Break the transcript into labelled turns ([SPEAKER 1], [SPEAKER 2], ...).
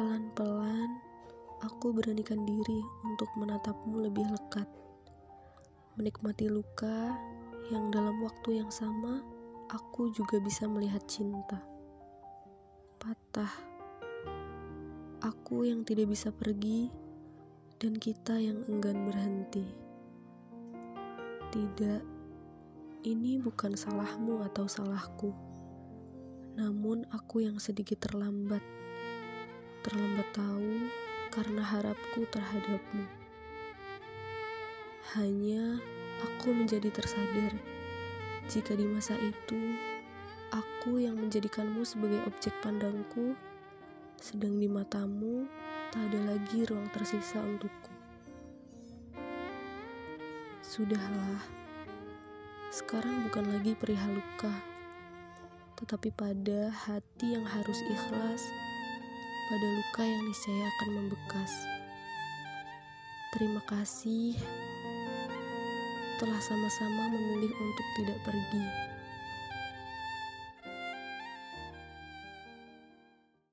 [SPEAKER 1] Pelan-pelan, aku beranikan diri untuk menatapmu lebih lekat. Menikmati luka yang dalam waktu yang sama, aku juga bisa melihat cinta. Patah. Aku yang tidak bisa pergi dan kita yang enggan berhenti. Tidak, ini bukan salahmu atau salahku. Namun aku yang sedikit terlambat terlambat tahu karena harapku terhadapmu. Hanya aku menjadi tersadar jika di masa itu aku yang menjadikanmu sebagai objek pandangku, sedang di matamu tak ada lagi ruang tersisa untukku. Sudahlah, sekarang bukan lagi perihal luka, tetapi pada hati yang harus ikhlas pada luka yang niscaya akan membekas. Terima kasih telah sama-sama memilih untuk tidak pergi.